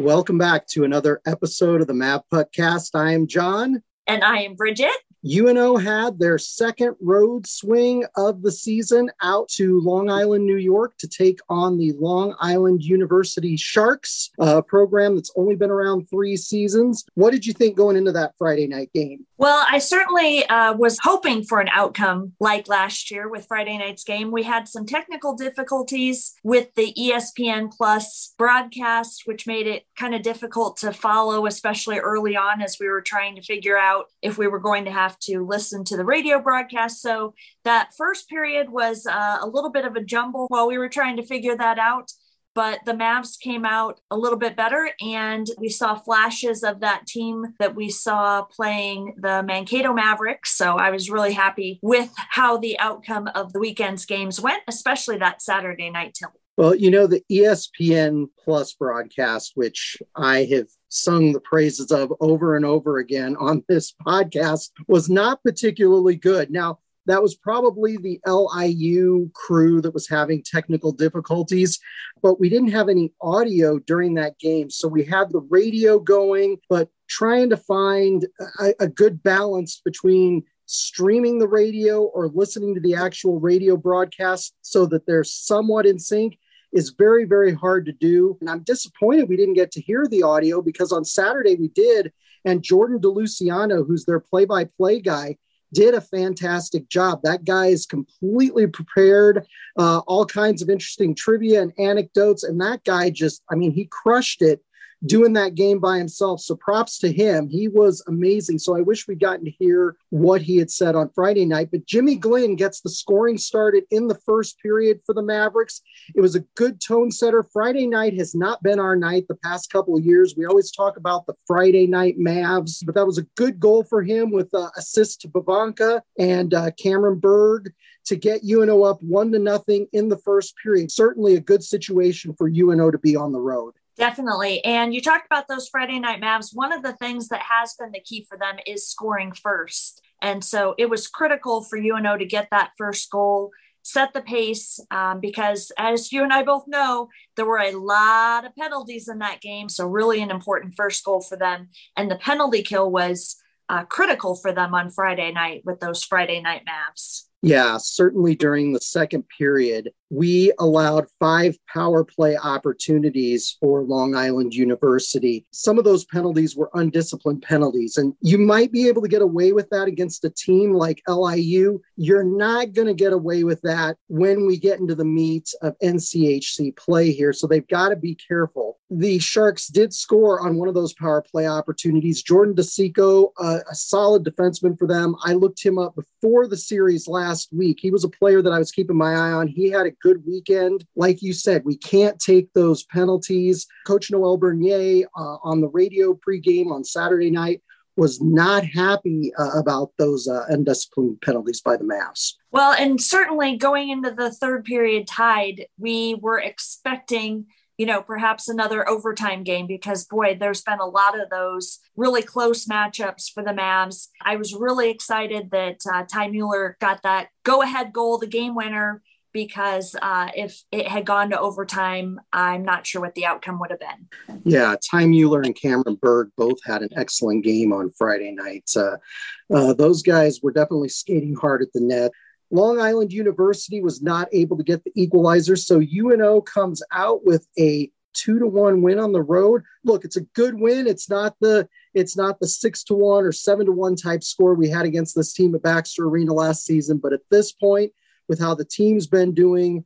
Welcome back to another episode of the Mav Podcast. I am John. And I am Bridget. UNO had their second road swing of the season out to Long Island, New York to take on the Long Island University Sharks, a program that's only been around three seasons. What did you think going into that Friday night game? Well, I certainly uh, was hoping for an outcome like last year with Friday night's game. We had some technical difficulties with the ESPN Plus broadcast, which made it kind of difficult to follow, especially early on as we were trying to figure out if we were going to have have to listen to the radio broadcast. So that first period was uh, a little bit of a jumble while we were trying to figure that out. But the Mavs came out a little bit better, and we saw flashes of that team that we saw playing the Mankato Mavericks. So I was really happy with how the outcome of the weekend's games went, especially that Saturday night tilt. Well, you know, the ESPN Plus broadcast, which I have sung the praises of over and over again on this podcast, was not particularly good. Now, that was probably the LIU crew that was having technical difficulties, but we didn't have any audio during that game. So we had the radio going, but trying to find a, a good balance between streaming the radio or listening to the actual radio broadcast so that they're somewhat in sync is very, very hard to do. And I'm disappointed we didn't get to hear the audio because on Saturday we did. And Jordan DeLuciano, who's their play by play guy, did a fantastic job. That guy is completely prepared, uh, all kinds of interesting trivia and anecdotes. And that guy just, I mean, he crushed it doing that game by himself. So props to him. He was amazing. So I wish we'd gotten to hear what he had said on Friday night. But Jimmy Glynn gets the scoring started in the first period for the Mavericks. It was a good tone setter. Friday night has not been our night the past couple of years. We always talk about the Friday night Mavs, but that was a good goal for him with uh, assist to Pivonka and uh, Cameron Berg to get UNO up one to nothing in the first period. Certainly a good situation for UNO to be on the road. Definitely. And you talked about those Friday night Mavs. One of the things that has been the key for them is scoring first. And so it was critical for UNO to get that first goal, set the pace, um, because as you and I both know, there were a lot of penalties in that game. So, really, an important first goal for them. And the penalty kill was uh, critical for them on Friday night with those Friday night Mavs. Yeah, certainly during the second period, we allowed five power play opportunities for Long Island University. Some of those penalties were undisciplined penalties, and you might be able to get away with that against a team like LIU. You're not going to get away with that when we get into the meat of NCHC play here. So they've got to be careful. The Sharks did score on one of those power play opportunities. Jordan DeSico, uh, a solid defenseman for them. I looked him up before the series last week. He was a player that I was keeping my eye on. He had a good weekend. Like you said, we can't take those penalties. Coach Noel Bernier uh, on the radio pregame on Saturday night was not happy uh, about those uh, undisciplined penalties by the Mavs. Well, and certainly going into the third period tied, we were expecting you know, perhaps another overtime game because boy, there's been a lot of those really close matchups for the Mavs. I was really excited that uh, Ty Mueller got that go ahead goal, the game winner because uh, if it had gone to overtime, I'm not sure what the outcome would have been. Yeah, Ty Mueller and Cameron Berg both had an excellent game on Friday night. Uh, uh, those guys were definitely skating hard at the net. Long Island University was not able to get the equalizer, so UNO comes out with a two to one win on the road. Look, it's a good win. It's not the it's not the six to one or seven to one type score we had against this team at Baxter Arena last season, but at this point, with how the team's been doing,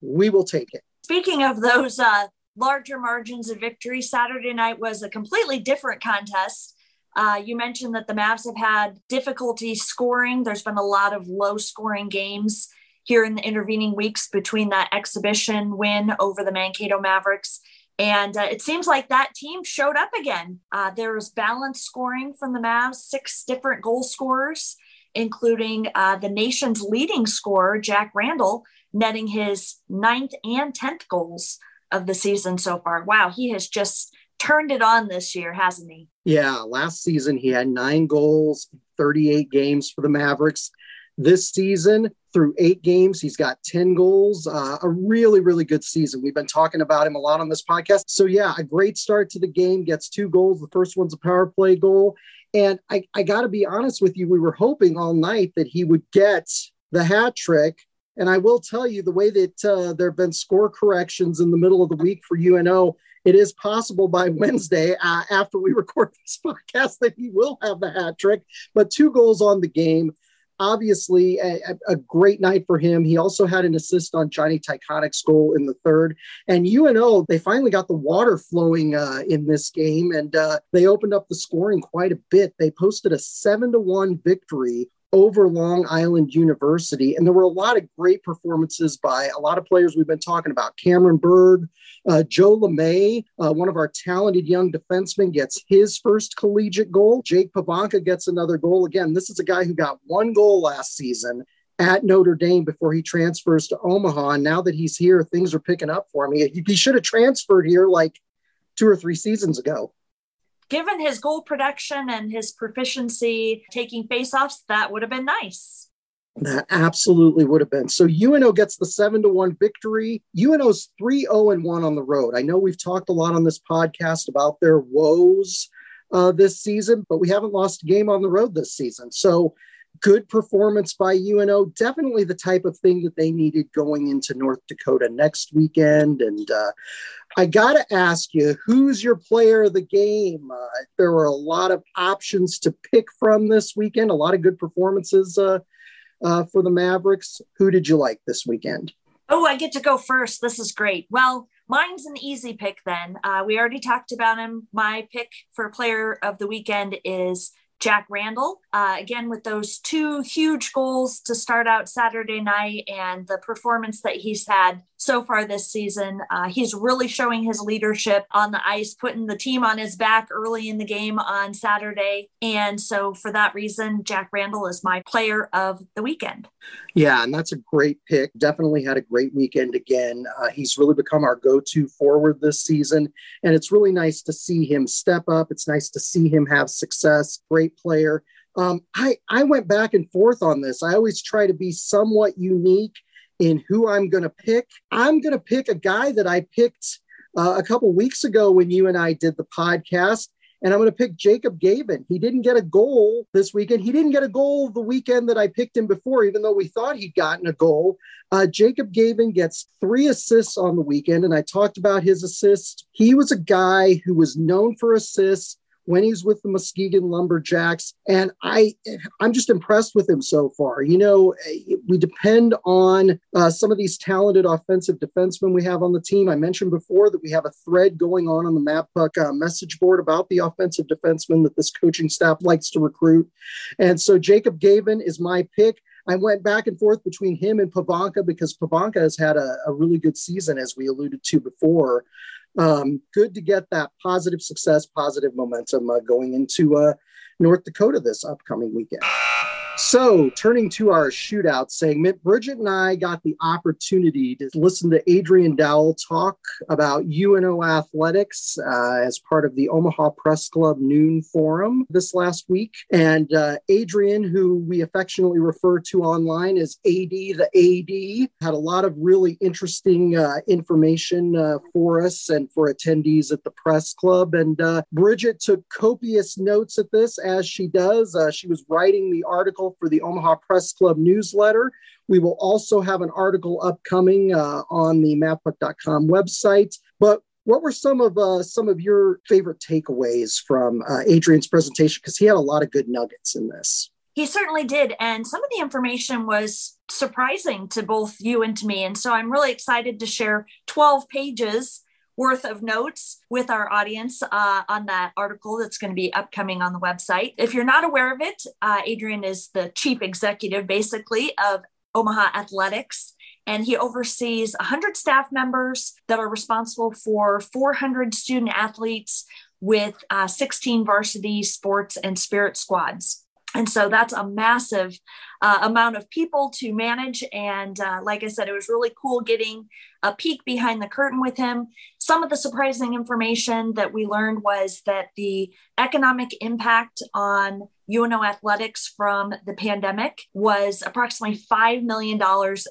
we will take it. Speaking of those uh, larger margins of victory, Saturday night was a completely different contest. Uh, you mentioned that the Mavs have had difficulty scoring. There's been a lot of low scoring games here in the intervening weeks between that exhibition win over the Mankato Mavericks. And uh, it seems like that team showed up again. Uh, there was balanced scoring from the Mavs, six different goal scorers including uh, the nation's leading scorer, Jack Randl, netting his ninth and 10th goals of the season so far. Wow, he has just turned it on this year, hasn't he? Yeah, last season he had nine goals, 38 games for the Mavericks. This season, through eight games. He's got 10 goals, uh, a really, really good season. We've been talking about him a lot on this podcast. So, yeah, a great start to the game, gets two goals. The first one's a power play goal. And I, I got to be honest with you, we were hoping all night that he would get the hat trick. And I will tell you the way that uh, there have been score corrections in the middle of the week for UNO, it is possible by Wednesday uh, after we record this podcast that he will have the hat trick. But two goals on the game obviously a, a, great night for him. He also had an assist on Johnny Tychonick's goal in the third. And UNO, they finally got the water flowing uh, in this game and uh, they opened up the scoring quite a bit. They posted a seven to one victory over Long Island University. And there were a lot of great performances by a lot of players we've been talking about. Cameron Berg, uh, Joe LeMay, uh, one of our talented young defensemen, gets his first collegiate goal. Jake Pivonka gets another goal. Again, this is a guy who got one goal last season at Notre Dame before he transfers to Omaha. And now that he's here, things are picking up for him. He, he should have transferred here like two or three seasons ago given his goal production and his proficiency taking faceoffs, that would have been nice. That absolutely would have been. So UNO gets the seven to one victory. UNO's 3 0 and 1 on the road. I know we've talked a lot on this podcast about their woes uh, this season, but we haven't lost a game on the road this season. So good performance by UNO. Definitely the type of thing that they needed going into North Dakota next weekend. And uh, I got to ask you, who's your player of the game? Uh, there were a lot of options to pick from this weekend, a lot of good performances uh, uh for the Mavericks. Who did you like this weekend? Oh, I get to go first. This is great. Well, mine's an easy pick then. Uh, we already talked about him. My pick for player of the weekend is Jack Randl, uh, again, with those two huge goals to start out Saturday night and the performance that he's had so far this season. Uh, he's really showing his leadership on the ice, putting the team on his back early in the game on Saturday. And so, for that reason, Jack Randl is my player of the weekend. Yeah, and that's a great pick. Definitely had a great weekend again. Uh, he's really become our go to forward this season. And it's really nice to see him step up. It's nice to see him have success. Great player. Um, I, I went back and forth on this. I always try to be somewhat unique in who I'm going to pick. I'm going to pick a guy that I picked uh, a couple weeks ago when you and I did the podcast. And I'm going to pick Jacob Guévin. He didn't get a goal this weekend. He didn't get a goal the weekend that I picked him before, even though we thought he'd gotten a goal. Uh, Jacob Guévin gets three assists on the weekend, and I talked about his assists. He was a guy who was known for assists when he's with the Muskegon Lumberjacks. And I, I'm just impressed with him so far. You know, we depend on uh, some of these talented offensive defensemen we have on the team. I mentioned before that we have a thread going on on the MavPuck uh, message board about the offensive defensemen that this coaching staff likes to recruit. And so Jacob Guévin is my pick. I went back and forth between him and Pivonka because Pivonka has had a, a really good season, as we alluded to before um, good to get that positive success, positive momentum uh, going into uh, North Dakota this upcoming weekend. So, turning to our shootout segment, Bridget and I got the opportunity to listen to Adrian Dowell talk about UNO athletics uh, as part of the Omaha Press Club Noon Forum this last week. And uh, Adrian, who we affectionately refer to online as AD the AD, had a lot of really interesting uh, information uh, for us and for attendees at the Press Club. And uh, Bridget took copious notes at this, as she does. Uh, she was writing the article article for the Omaha Press Club newsletter. We will also have an article upcoming uh, on the mavpuck.com website. But what were some of uh, some of your favorite takeaways from uh, Adrian's presentation? Because he had a lot of good nuggets in this. He certainly did, and some of the information was surprising to both you and to me. And so I'm really excited to share 12 pages worth of notes with our audience uh, on that article that's going to be upcoming on the website. If you're not aware of it, uh, Adrian is the chief executive, basically, of Omaha Athletics. And he oversees 100 staff members that are responsible for 400 student athletes with uh, 16 varsity sports and spirit squads. And so that's a massive uh, amount of people to manage. And uh, like I said, it was really cool getting a peek behind the curtain with him. Some of the surprising information that we learned was that the economic impact on UNO athletics from the pandemic was approximately $5 million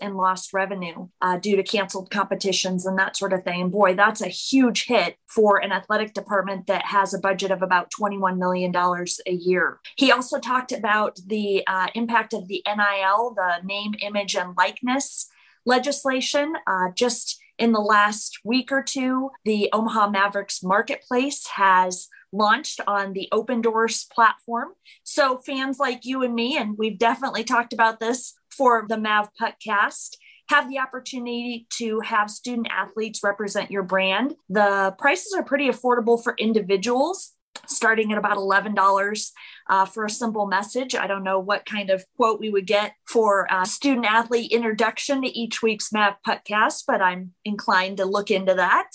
in lost revenue uh, due to canceled competitions and that sort of thing. And boy, that's a huge hit for an athletic department that has a budget of about $21 million a year. He also talked about the uh, impact of the NIL, the name, image, and likeness legislation. Uh, just in the last week or two, the Omaha Mavericks Marketplace has launched on the Opendorse platform. So fans like you and me, and we've definitely talked about this for the Mav Podcast, have the opportunity to have student athletes represent your brand. The prices are pretty affordable for individuals starting at about $11 uh, for a simple message. I don't know what kind of quote we would get for a student athlete introduction to each week's MAV podcast, but I'm inclined to look into that.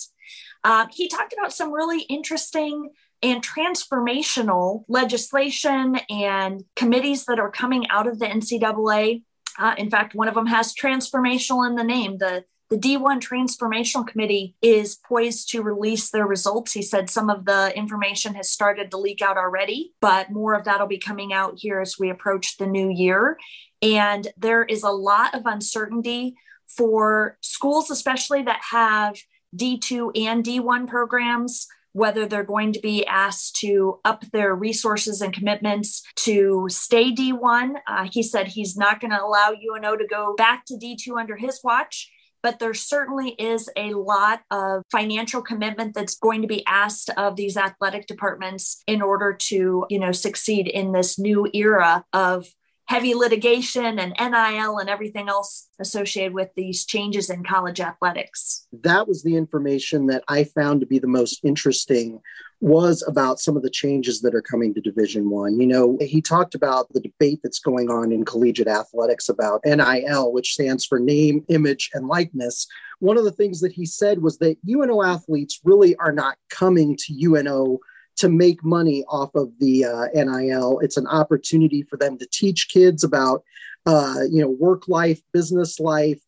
Uh, he talked about some really interesting and transformational legislation and committees that are coming out of the NCAA. Uh, in fact, one of them has transformational in the name. The the D1 Transformational Committee is poised to release their results. He said some of the information has started to leak out already, but more of that will be coming out here as we approach the new year. And there is a lot of uncertainty for schools, especially that have D2 and D1 programs whether they're going to be asked to up their resources and commitments to stay D1. Uh, he said he's not going to allow UNO to go back to D2 under his watch. But there certainly is a lot of financial commitment that's going to be asked of these athletic departments in order to, you know, succeed in this new era of heavy litigation and NIL and everything else associated with these changes in college athletics. That was the information that I found to be the most interesting was about some of the changes that are coming to division 1. You know, he talked about the debate that's going on in collegiate athletics about NIL, which stands for name, image and likeness. One of the things that he said was that UNO athletes really are not coming to UNO to make money off of the uh, NIL. It's an opportunity for them to teach kids about, uh, you know, work life, business life,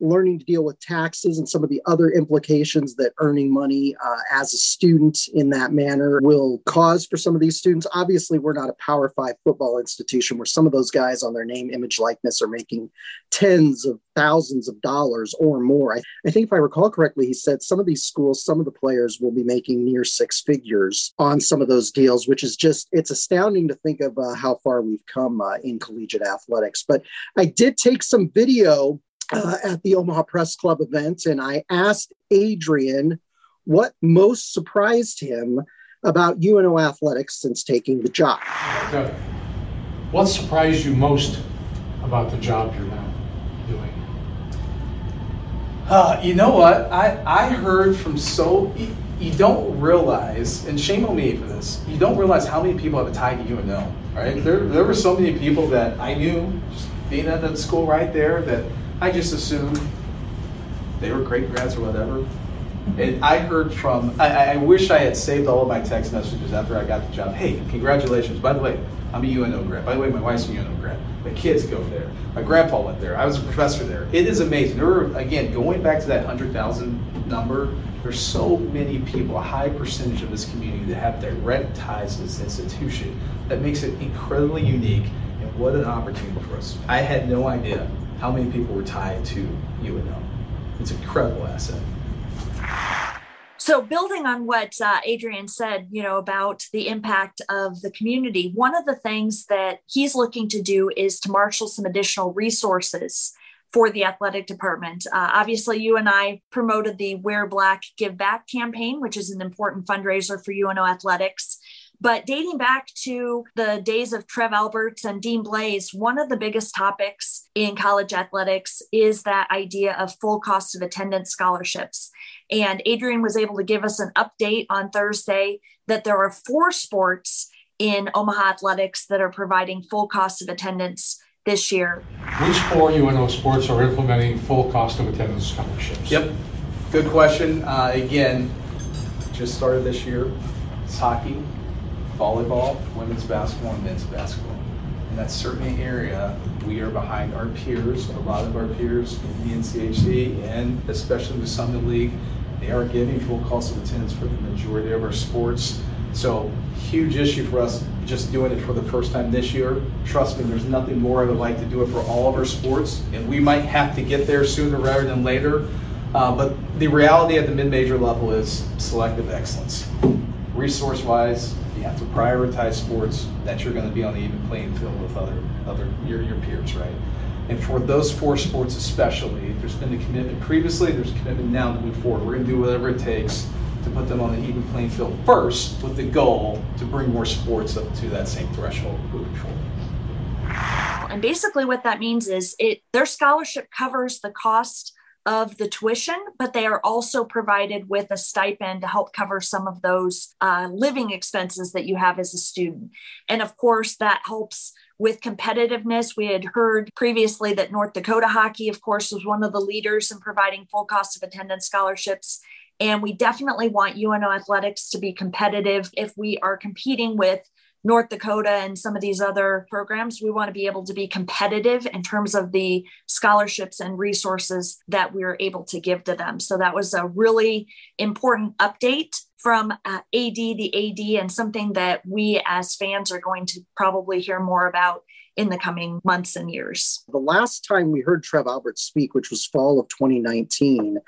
learning to deal with taxes and some of the other implications that earning money uh, as a student in that manner will cause for some of these students. Obviously, we're not a Power Five football institution where some of those guys on their name, image, likeness are making tens of thousands of dollars or more. I, I think if I recall correctly, he said some of these schools, some of the players will be making near six figures on some of those deals, which is just, it's astounding to think of uh, how far we've come uh, in collegiate athletics. But I did take some video uh, at the Omaha Press Club event, and I asked Adrian what most surprised him about UNO athletics since taking the job. What surprised you most about the job you're now doing? Uh, you know what? I, I heard from so you, you don't realize, and shame on me for this. You don't realize how many people have a tie to UNO, right? There, there were so many people that I knew, just being at that school right there, that I just assumed they were great grads or whatever. And I heard from, I, I, wish I had saved all of my text messages after I got the job. Hey, congratulations. By the way, I'm a UNO grad. By the way, my wife's a UNO grad. My kids go there. My grandpa went there. I was a professor there. It is amazing. There were, again, going back to that 100,000 number, there's so many people, a high percentage of this community that have direct ties to this institution that makes it incredibly unique. And what an opportunity for us. I had no idea how many people were tied to UNO. It's an incredible asset. So, building on what uh, Adrian said, you know, about the impact of the community, one of the things that he's looking to do is to marshal some additional resources for the athletic department. Uh, obviously, you and I promoted the Wear Black Give Back campaign, which is an important fundraiser for UNO athletics. But dating back to the days of Trev Alberts and Dean Blais, one of the biggest topics in college athletics is that idea of full cost of attendance scholarships. And Adrian was able to give us an update on Thursday that there are four sports in Omaha athletics that are providing full cost of attendance this year. Which four UNO sports are implementing full cost of attendance scholarships? Yep, good question. Uh, again, just started this year. It's hockey, volleyball, women's basketball, and men's basketball. And that's certainly an area we are behind our peers, a lot of our peers in the NCHC, and especially the Summit League. They are giving full cost of attendance for the majority of our sports. So, huge issue for us just doing it for the first time this year. Trust me, there's nothing more I would like to do it for all of our sports, and we might have to get there sooner rather than later. Uh, but the reality at the mid-major level is selective excellence. Resource-wise, you have to prioritize sports that you're going to be on the even playing field with other other your, your peers, right? And for those four sports especially, there's been a commitment previously, there's a commitment now to move forward. We're going to do whatever it takes to put them on the even playing field first with the goal to bring more sports up to that same threshold moving forward. And basically what that means is it their scholarship covers the cost of the tuition, but they are also provided with a stipend to help cover some of those uh, living expenses that you have as a student. And of course, that helps with competitiveness. We had heard previously that North Dakota hockey, of course, was one of the leaders in providing full cost of attendance scholarships. And we definitely want UNO athletics to be competitive if we are competing with North Dakota and some of these other programs. We want to be able to be competitive in terms of the scholarships and resources that we're able to give to them. So that was a really important update from uh, AD, the AD, and something that we as fans are going to probably hear more about in the coming months and years. The last time we heard Trev Albert speak, which was fall of 2019,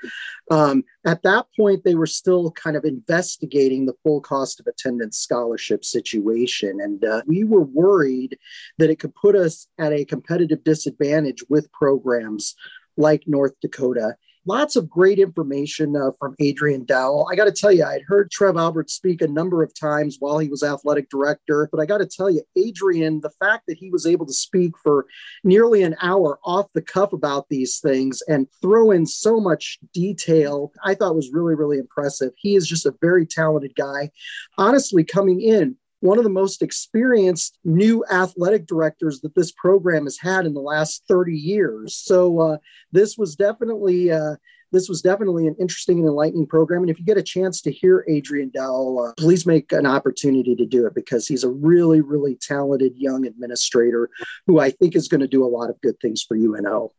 um, at that point they were still kind of investigating the full cost of attendance scholarship situation. And uh, we were worried that it could put us at a competitive disadvantage with programs like North Dakota lots of great information uh, from Adrian Dowell. I got to tell you, I'd heard Trev Albert speak a number of times while he was athletic director, but I got to tell you, Adrian, the fact that he was able to speak for nearly an hour off the cuff about these things and throw in so much detail, I thought was really, really impressive. He is just a very talented guy. Honestly, coming in, one of the most experienced new athletic directors that this program has had in the last 30 years. So uh, this was definitely uh, this was definitely an interesting and enlightening program. And if you get a chance to hear Adrian Dowell, uh, please make an opportunity to do it because he's a really, really talented young administrator who I think is going to do a lot of good things for UNO.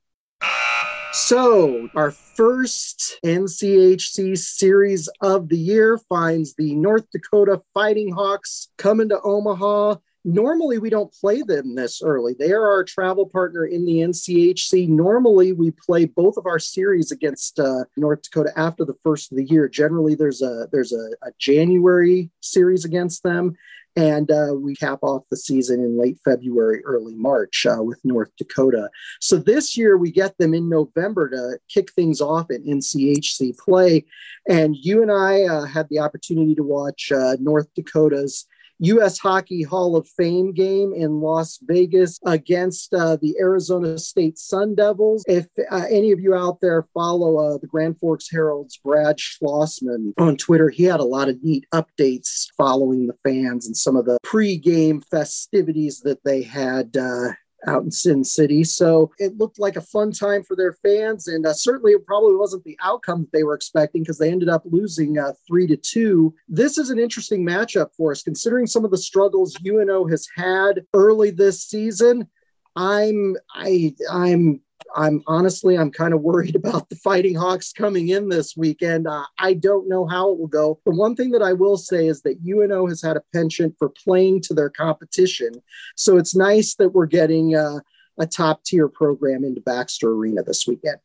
So, our first NCHC series of the year finds the North Dakota Fighting Hawks coming to Omaha. Normally, we don't play them this early. They are our travel partner in the NCHC. Normally, we play both of our series against uh, North Dakota after the first of the year. Generally, there's a there's a, a January series against them, and uh, we cap off the season in late February, early March uh, with North Dakota. So this year we get them in November to kick things off in NCHC play. And you and I uh, had the opportunity to watch uh, North Dakota's U.S. Hockey Hall of Fame game in Las Vegas against uh, the Arizona State Sun Devils. If uh, any of you out there follow uh, the Grand Forks Herald's Brad Schlossman on Twitter, he had a lot of neat updates following the fans and some of the pre-game festivities that they had uh, out in Sin City. So it looked like a fun time for their fans, and uh, certainly it probably wasn't the outcome that they were expecting because they ended up losing uh, three to two. This is an interesting matchup for us, considering some of the struggles UNO has had early this season. I'm I I'm I'm honestly, I'm kind of worried about the Fighting Hawks coming in this weekend. Uh, I don't know how it will go. The one thing that I will say is that UNO has had a penchant for playing to their competition. So it's nice that we're getting uh, a top tier program into Baxter Arena this weekend.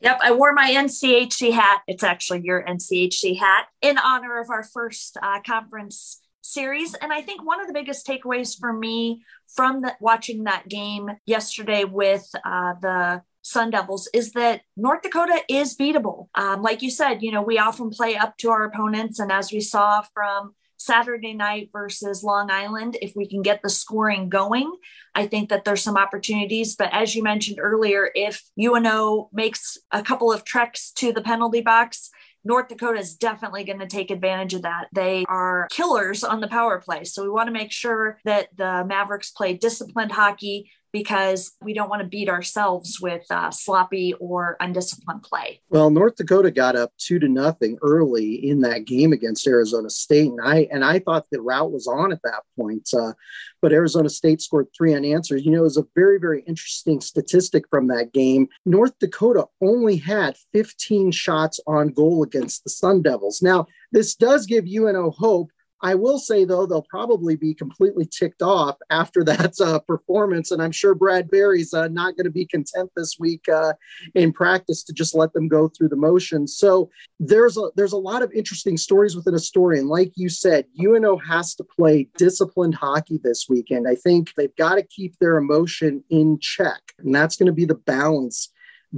Yep, I wore my NCHC hat. It's actually your NCHC hat in honor of our first uh, conference series. And I think one of the biggest takeaways for me from the, watching that game yesterday with uh, the Sun Devils is that North Dakota is beatable. Um, like you said, you know, we often play up to our opponents. And as we saw from Saturday night versus Long Island, if we can get the scoring going, I think that there's some opportunities. But as you mentioned earlier, if UNO makes a couple of treks to the penalty box, North Dakota is definitely going to take advantage of that. They are killers on the power play. So we want to make sure that the Mavericks play disciplined hockey because we don't want to beat ourselves with uh, sloppy or undisciplined play. Well, North Dakota got up two to nothing early in that game against Arizona State, and I and I thought the route was on at that point. Uh, but Arizona State scored three unanswered. You know, it was a very very interesting statistic from that game. North Dakota only had 15 shots on goal against the Sun Devils. Now, this does give UNO hope I will say, though, they'll probably be completely ticked off after that uh, performance. And I'm sure Brad Berry's uh, not going to be content this week uh, in practice to just let them go through the motions. So there's a, there's a lot of interesting stories within a story. And like you said, UNO has to play disciplined hockey this weekend. I think they've got to keep their emotion in check. And that's going to be the balance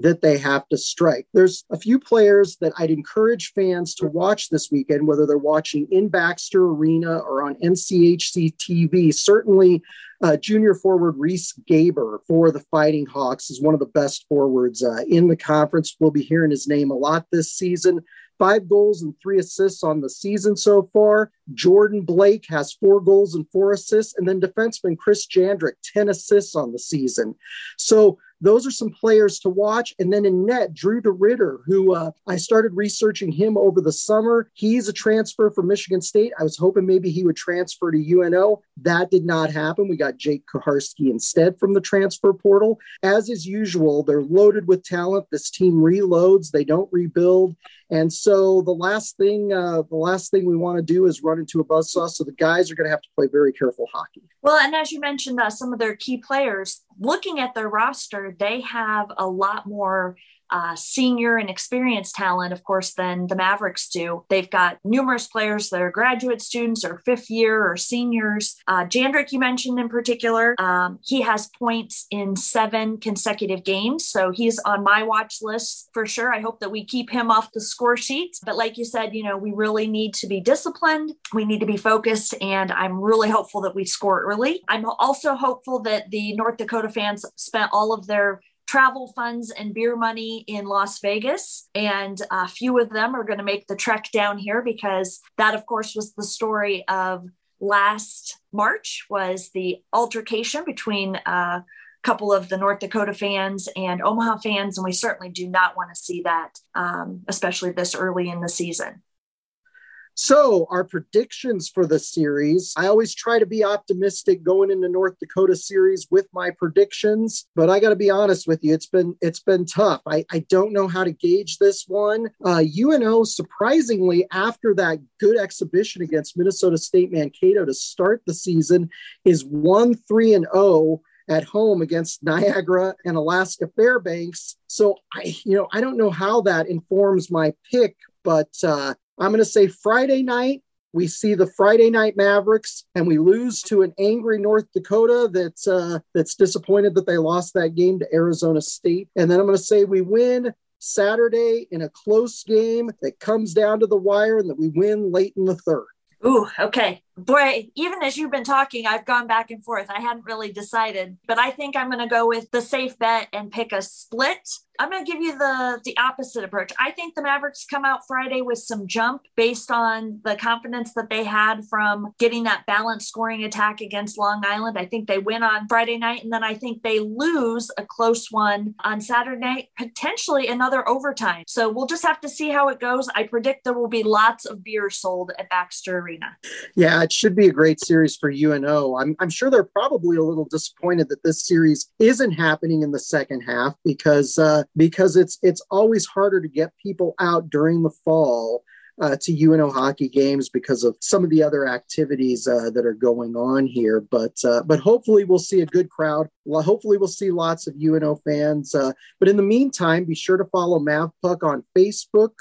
that they have to strike. There's a few players that I'd encourage fans to watch this weekend, whether they're watching in Baxter Arena or on NCHC TV. Certainly, uh, junior forward Riese Gaber for the Fighting Hawks is one of the best forwards uh, in the conference. We'll be hearing his name a lot this season. Five goals and three assists on the season so far. Jordan Blake has four goals and four assists. And then defenseman Chris Jandric, 10 assists on the season. So those are some players to watch. And then in net, Drew DeRidder, who uh, I started researching him over the summer. He's a transfer from Michigan State. I was hoping maybe he would transfer to UNO. That did not happen. We got Jake Kuharski instead from the transfer portal. As is usual, they're loaded with talent. This team reloads, they don't rebuild. And so the last thing, uh, the last thing we want to do is run into a buzzsaw. So the guys are going to have to play very careful hockey. Well, and as you mentioned, uh, some of their key players, looking at their roster, they have a lot more uh, senior and experienced talent, of course, than the Mavericks do. They've got numerous players that are graduate students or fifth year or seniors. Uh, Jandric, you mentioned in particular, um, he has points in seven consecutive games. So he's on my watch list for sure. I hope that we keep him off the score sheets. But like you said, you know, we really need to be disciplined. We need to be focused. And I'm really hopeful that we score early. I'm also hopeful that the North Dakota fans spent all of their travel funds and beer money in Las Vegas. And a few of them are going to make the trek down here because that, of course, was the story of last March was the altercation between a couple of the North Dakota fans and Omaha fans. And we certainly do not want to see that, um, especially this early in the season. So, our predictions for the series. I always try to be optimistic going into North Dakota series with my predictions, but I got to be honest with you, it's been it's been tough. I, I don't know how to gauge this one. Uh, UNO, surprisingly, after that good exhibition against Minnesota State Mankato to start the season, is one three and zero oh at home against Niagara and Alaska Fairbanks. So I, you know, I don't know how that informs my pick, but uh, I'm going to say Friday night, we see the Friday night Mavericks and we lose to an angry North Dakota that's uh, that's disappointed that they lost that game to Arizona State. And then I'm going to say we win Saturday in a close game that comes down to the wire and that we win late in the third. Ooh, okay. Boy, even as you've been talking, I've gone back and forth. I hadn't really decided, but I think I'm going to go with the safe bet and pick a split. I'm going to give you the the opposite approach. I think the Mavericks come out Friday with some jump based on the confidence that they had from getting that balanced scoring attack against Long Island. I think they win on Friday night and then I think they lose a close one on Saturday potentially another overtime. So we'll just have to see how it goes. I predict there will be lots of beer sold at Baxter Arena. Yeah, it should be a great series for UNO. I'm I'm sure they're probably a little disappointed that this series isn't happening in the second half because uh, because it's it's always harder to get people out during the fall uh, to UNO hockey games because of some of the other activities uh, that are going on here. But uh, but hopefully we'll see a good crowd. Hopefully we'll see lots of UNO fans. Uh, but in the meantime, be sure to follow MavPuck on Facebook,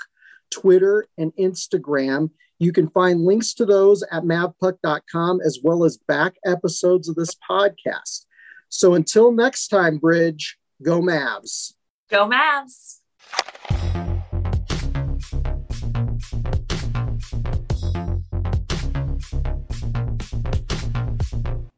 Twitter, and Instagram. You can find links to those at mavpuck.com as well as back episodes of this podcast. So until next time, Bridge, go Mavs. Go Mavs.